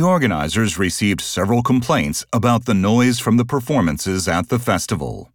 The organizers received several complaints about the noise from the performances at the festival.